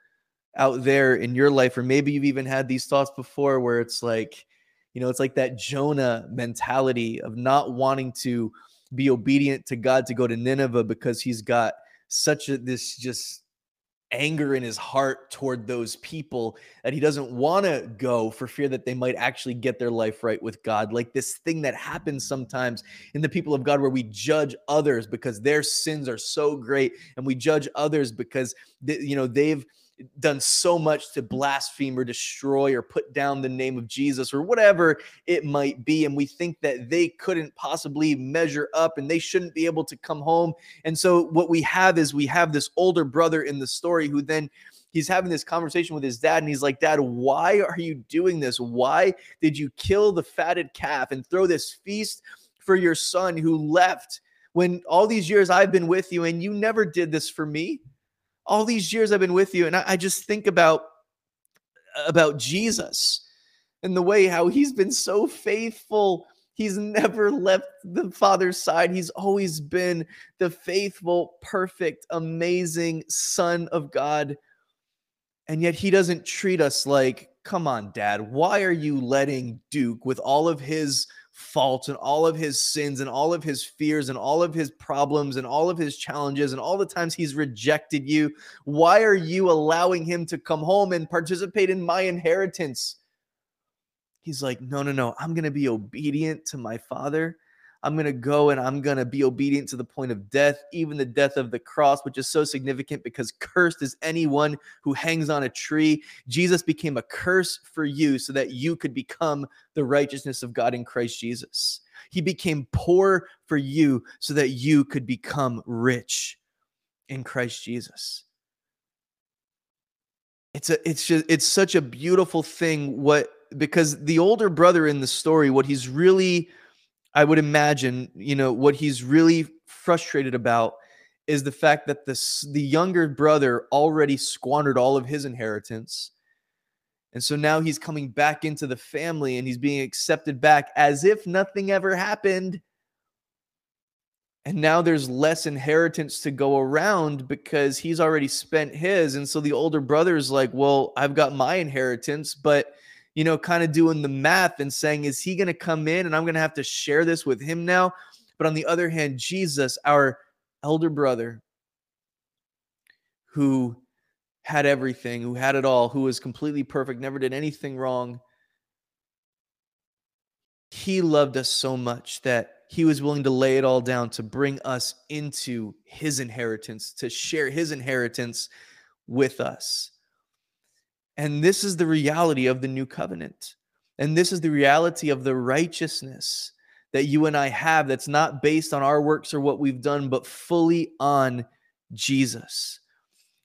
Speaker 1: out there in your life, or maybe you've even had these thoughts before where it's like, you know, it's like that Jonah mentality of not wanting to be obedient to God to go to Nineveh because he's got such a this just anger in his heart toward those people that he doesn't want to go for fear that they might actually get their life right with God. Like this thing that happens sometimes in the people of God where we judge others because their sins are so great and we judge others because they, you know they've done so much to blaspheme or destroy or put down the name of Jesus or whatever it might be. And we think that they couldn't possibly measure up and they shouldn't be able to come home. And so what we have is we have this older brother in the story who then he's having this conversation with his dad and he's like dad why are you doing this why did you kill the fatted calf and throw this feast for your son who left when all these years i've been with you and you never did this for me all these years i've been with you and i, I just think about about jesus and the way how he's been so faithful He's never left the Father's side. He's always been the faithful, perfect, amazing Son of God. And yet he doesn't treat us like, come on, dad, why are you letting Duke, with all of his faults and all of his sins and all of his fears and all of his problems and all of his challenges and all the times he's rejected you, why are you allowing him to come home and participate in my inheritance? He's like, no, no, no. I'm going to be obedient to my father. I'm going to go and I'm going to be obedient to the point of death, even the death of the cross, which is so significant because cursed is anyone who hangs on a tree. Jesus became a curse for you so that you could become the righteousness of God in Christ Jesus. He became poor for you so that you could become rich in Christ Jesus. It's a it's just it's such a beautiful thing what because the older brother in the story, what he's really, I would imagine, you know, what he's really frustrated about is the fact that the the younger brother already squandered all of his inheritance. And so now he's coming back into the family and he's being accepted back as if nothing ever happened. And now there's less inheritance to go around because he's already spent his. And so the older brother is like, Well, I've got my inheritance, but you know, kind of doing the math and saying, is he going to come in and I'm going to have to share this with him now? But on the other hand, Jesus, our elder brother, who had everything, who had it all, who was completely perfect, never did anything wrong, he loved us so much that he was willing to lay it all down to bring us into his inheritance, to share his inheritance with us. And this is the reality of the new covenant. And this is the reality of the righteousness that you and I have that's not based on our works or what we've done, but fully on Jesus.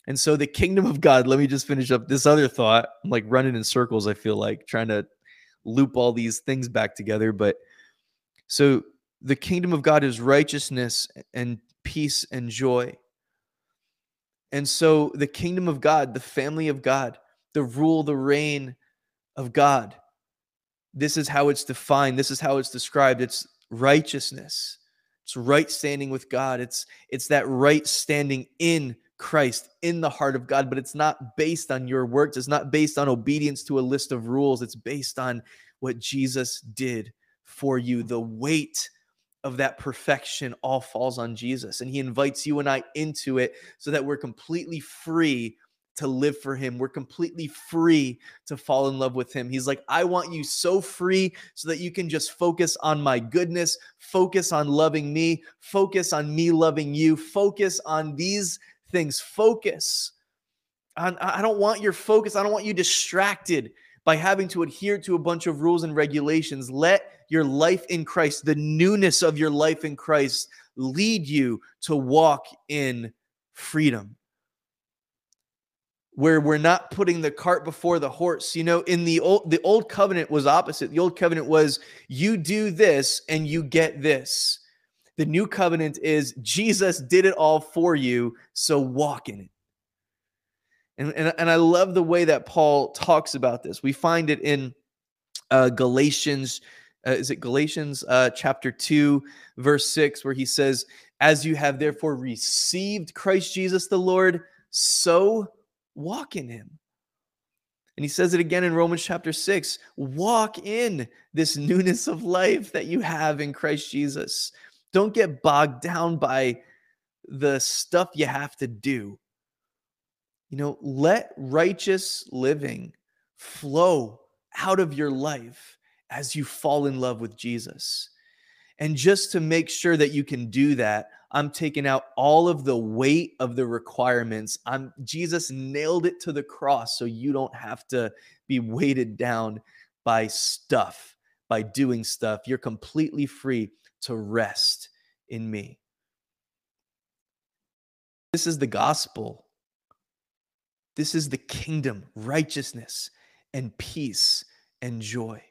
Speaker 1: And so the kingdom of God, let me just finish up this other thought. I'm like running in circles, I feel like trying to loop all these things back together. But so the kingdom of God is righteousness and peace and joy. And so the kingdom of God, the family of God, the rule, the reign of God. This is how it's defined. This is how it's described. It's righteousness. It's right standing with God. It's it's that right standing in Christ, in the heart of God, but it's not based on your works. It's not based on obedience to a list of rules. It's based on what Jesus did for you. The weight of that perfection all falls on Jesus. And he invites you and I into it so that we're completely free to live for him. We're completely free to fall in love with him. He's like, I want you so free so that you can just focus on my goodness, focus on loving me, focus on me loving you, focus on these things. Focus on, I don't want your focus. I don't want you distracted by having to adhere to a bunch of rules and regulations. Let your life in Christ, the newness of your life in Christ, lead you to walk in freedom where we're not putting the cart before the horse. You know, in the old the old covenant was opposite. The old covenant was you do this and you get this. The new covenant is Jesus did it all for you, so walk in it. And, and, and I love the way that Paul talks about this. We find it in uh, Galatians, uh, is it Galatians uh, chapter 2, verse 6, where he says, As you have therefore received Christ Jesus the Lord, so walk in him. And he says it again in Romans chapter 6 walk in this newness of life that you have in Christ Jesus. Don't get bogged down by the stuff you have to do. You know, let righteous living flow out of your life as you fall in love with Jesus. And just to make sure that you can do that, I'm taking out all of the weight of the requirements. I'm Jesus nailed it to the cross so you don't have to be weighted down by stuff, by doing stuff. You're completely free to rest in me. This is the gospel. This is the kingdom, righteousness, and peace and joy.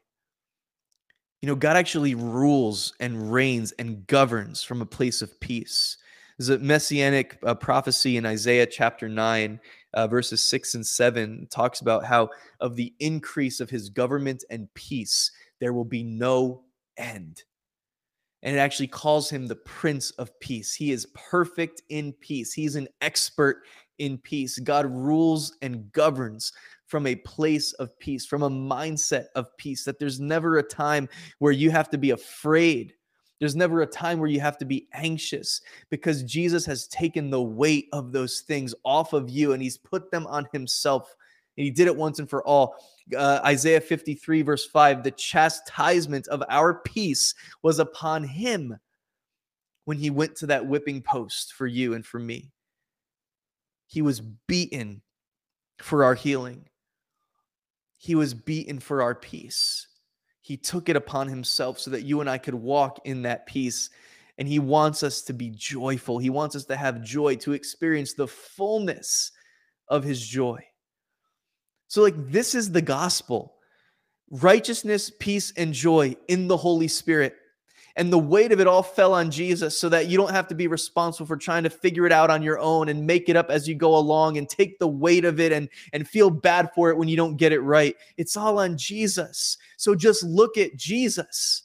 Speaker 1: You know, God actually rules and reigns and governs from a place of peace. There's a messianic uh, prophecy in Isaiah chapter 9, uh, verses 6 and 7, talks about how of the increase of his government and peace, there will be no end. And it actually calls him the Prince of Peace. He is perfect in peace, he's an expert in peace. God rules and governs from a place of peace, from a mindset of peace, that there's never a time where you have to be afraid. There's never a time where you have to be anxious because Jesus has taken the weight of those things off of you and he's put them on himself. And he did it once and for all. Uh, Isaiah 53, verse 5 the chastisement of our peace was upon him when he went to that whipping post for you and for me. He was beaten for our healing. He was beaten for our peace. He took it upon himself so that you and I could walk in that peace. And he wants us to be joyful. He wants us to have joy, to experience the fullness of his joy. So, like, this is the gospel righteousness, peace, and joy in the Holy Spirit and the weight of it all fell on Jesus so that you don't have to be responsible for trying to figure it out on your own and make it up as you go along and take the weight of it and, and feel bad for it when you don't get it right. It's all on Jesus. So just look at Jesus.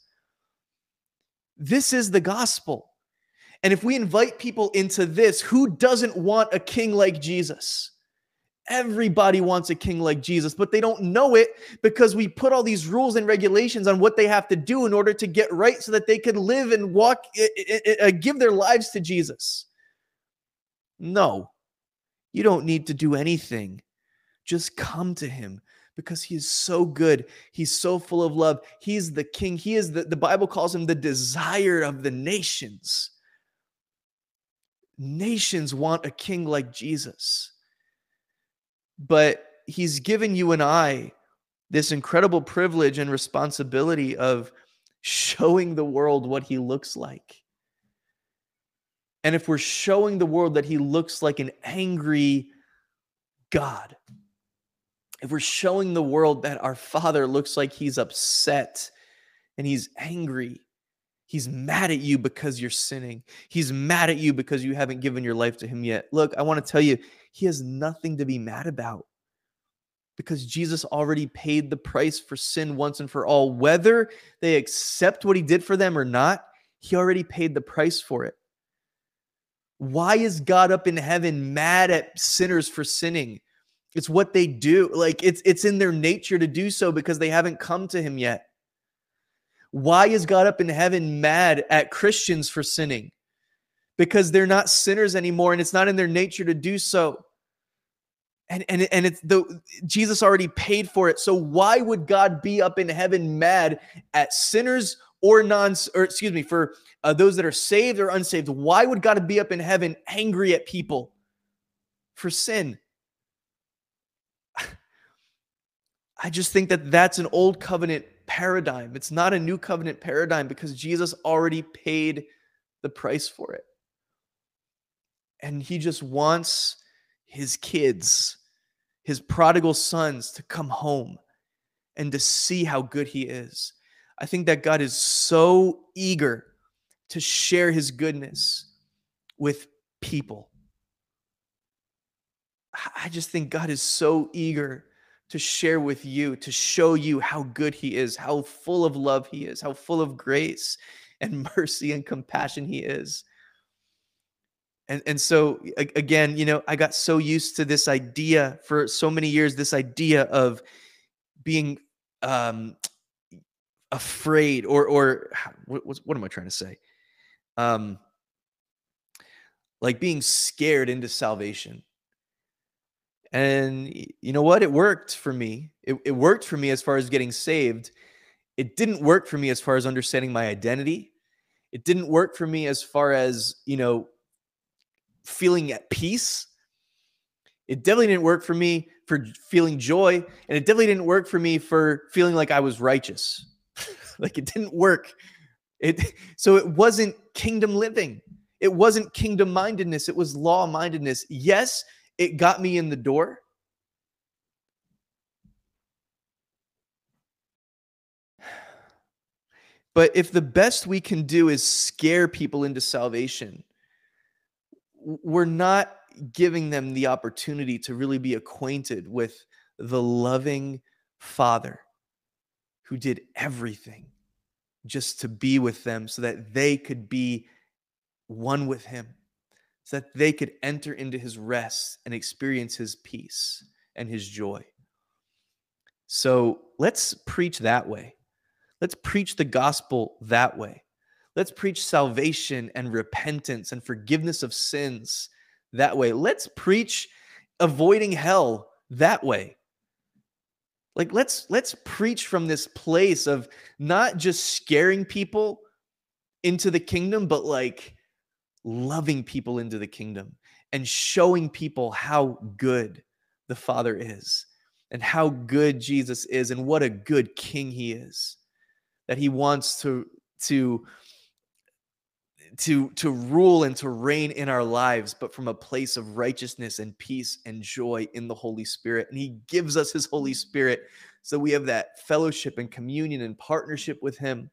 Speaker 1: This is the gospel. And if we invite people into this, who doesn't want a king like Jesus? Everybody wants a king like Jesus, but they don't know it because we put all these rules and regulations on what they have to do in order to get right so that they can live and walk, uh, give their lives to Jesus. No, you don't need to do anything. Just come to him because he is so good. He's so full of love. He's the king. He is the, the Bible calls him the desire of the nations. Nations want a king like Jesus but he's given you and I this incredible privilege and responsibility of showing the world what he looks like. And if we're showing the world that he looks like an angry God, if we're showing the world that our Father looks like he's upset and he's angry, he's mad at you because you're sinning, he's mad at you because you haven't given your life to him yet. Look, I want to tell you, he has nothing to be mad about because Jesus already paid the price for sin once and for all. Whether they accept what he did for them or not, he already paid the price for it. Why is God up in heaven mad at sinners for sinning? It's what they do. Like it's it's in their nature to do so because they haven't come to him yet. Why is God up in heaven mad at Christians for sinning? Because they're not sinners anymore and it's not in their nature to do so. And, and, and it's the Jesus already paid for it. So why would God be up in heaven mad at sinners or non or excuse me for uh, those that are saved or unsaved? Why would God be up in heaven angry at people for sin? I just think that that's an old covenant paradigm. It's not a new covenant paradigm because Jesus already paid the price for it and he just wants his kids, his prodigal sons, to come home and to see how good he is. I think that God is so eager to share his goodness with people. I just think God is so eager to share with you, to show you how good he is, how full of love he is, how full of grace and mercy and compassion he is. And, and so again, you know, I got so used to this idea for so many years, this idea of being um, afraid or or what, what am I trying to say? Um, like being scared into salvation. And you know what? It worked for me. It, it worked for me as far as getting saved. It didn't work for me as far as understanding my identity. It didn't work for me as far as, you know, feeling at peace. It definitely didn't work for me for feeling joy, and it definitely didn't work for me for feeling like I was righteous. like it didn't work. It so it wasn't kingdom living. It wasn't kingdom mindedness, it was law mindedness. Yes, it got me in the door. But if the best we can do is scare people into salvation, we're not giving them the opportunity to really be acquainted with the loving Father who did everything just to be with them so that they could be one with Him, so that they could enter into His rest and experience His peace and His joy. So let's preach that way. Let's preach the gospel that way. Let's preach salvation and repentance and forgiveness of sins that way. Let's preach avoiding hell that way. Like let's let's preach from this place of not just scaring people into the kingdom but like loving people into the kingdom and showing people how good the Father is and how good Jesus is and what a good king he is that he wants to to to to rule and to reign in our lives but from a place of righteousness and peace and joy in the holy spirit. And he gives us his holy mm-hmm. spirit. So we have that fellowship and communion and partnership with him.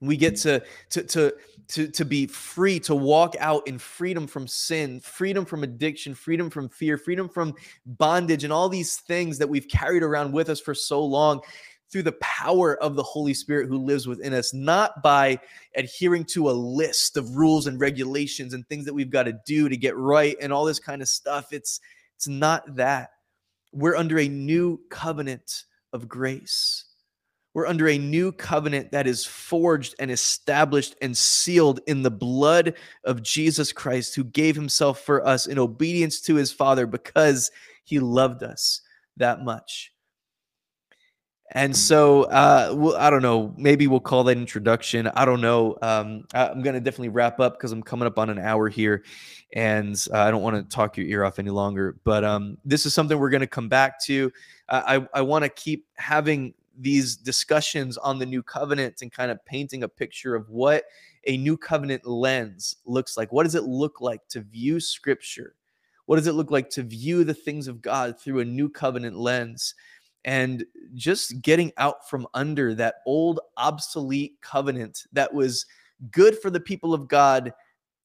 Speaker 1: We get to to to to to be free to walk out in freedom from sin freedom from addiction freedom from fear freedom from bondage and all these things that we've carried around with us for so long through the power of the Holy Spirit who lives within us, not by adhering to a list of rules and regulations and things that we've got to do to get right and all this kind of stuff. It's it's not that. We're under a new covenant of grace. We're under a new covenant that is forged and established and sealed in the blood of Jesus Christ, who gave himself for us in obedience to his Father because he loved us that much. And so, uh, we'll, I don't know. Maybe we'll call that introduction. I don't know. Um, I, am going to definitely wrap up because I'm coming up on an hour here, and uh, I don't want to talk your ear off any longer. But um, this is something we're going to come back to. I I want to keep having these discussions on the new covenant and kind of painting a picture of what a new covenant lens looks like. What does it look like to view Scripture? What does it look like to view the things of God through a new covenant lens? And just getting out from under that old obsolete covenant that was good for the people of God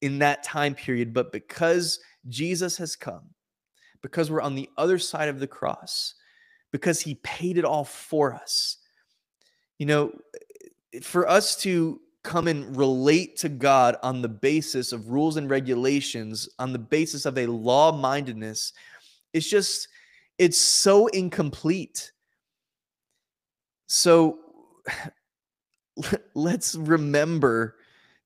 Speaker 1: in that time period. But because Jesus has come, because we're on the other side of the cross, because he paid it all for us, you know, for us to come and relate to God on the basis of rules and regulations, on the basis of a law mindedness, it's just it's so incomplete. So let's remember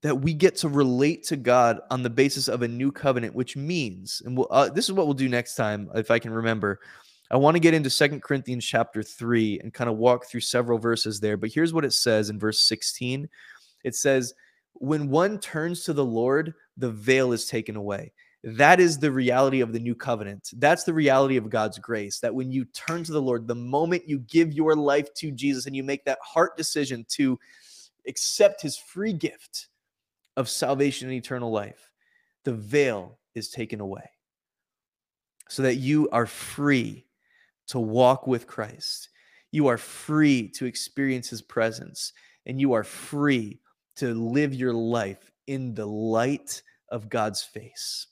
Speaker 1: that we get to relate to God on the basis of a new covenant, which means, and we'll, uh, this is what we'll do next time, if I can remember. I want to get into Second Corinthians chapter 3 and kind of walk through several verses there. But here's what it says in verse 16 it says, When one turns to the Lord, the veil is taken away. That is the reality of the new covenant. That's the reality of God's grace. That when you turn to the Lord, the moment you give your life to Jesus and you make that heart decision to accept his free gift of salvation and eternal life, the veil is taken away so that you are free to walk with Christ. You are free to experience his presence and you are free to live your life in the light of God's face.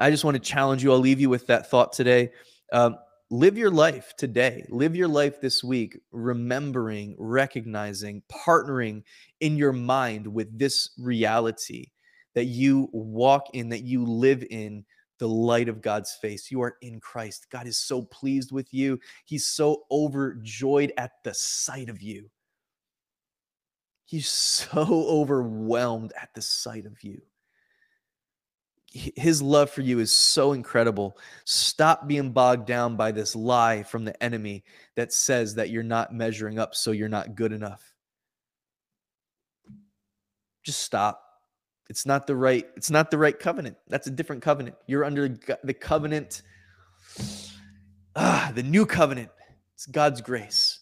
Speaker 1: I just want to challenge you. I'll leave you with that thought today. Um, live your life today. Live your life this week, remembering, recognizing, partnering in your mind with this reality that you walk in, that you live in the light of God's face. You are in Christ. God is so pleased with you. He's so overjoyed at the sight of you. He's so overwhelmed at the sight of you his love for you is so incredible. Stop being bogged down by this lie from the enemy that says that you're not measuring up, so you're not good enough. Just stop. It's not the right it's not the right covenant. That's a different covenant. You're under the covenant ah, the new covenant. It's God's grace.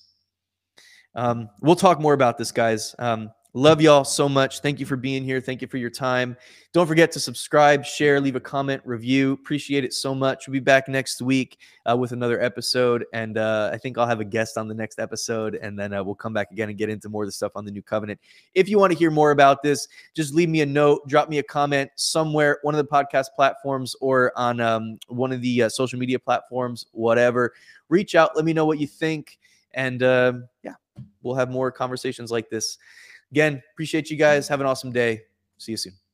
Speaker 1: Um, we'll talk more about this, guys. Um, Love y'all so much. Thank you for being here. Thank you for your time. Don't forget to subscribe, share, leave a comment, review. Appreciate it so much. We'll be back next week uh, with another episode. And uh, I think I'll have a guest on the next episode. And then uh, we'll come back again and get into more of the stuff on the new covenant. If you want to hear more about this, just leave me a note, drop me a comment somewhere, one of the podcast platforms or on um, one of the uh, social media platforms, whatever. Reach out, let me know what you think. And um, yeah, we'll have more conversations like this. Again, appreciate you guys. Have an awesome day. See you soon.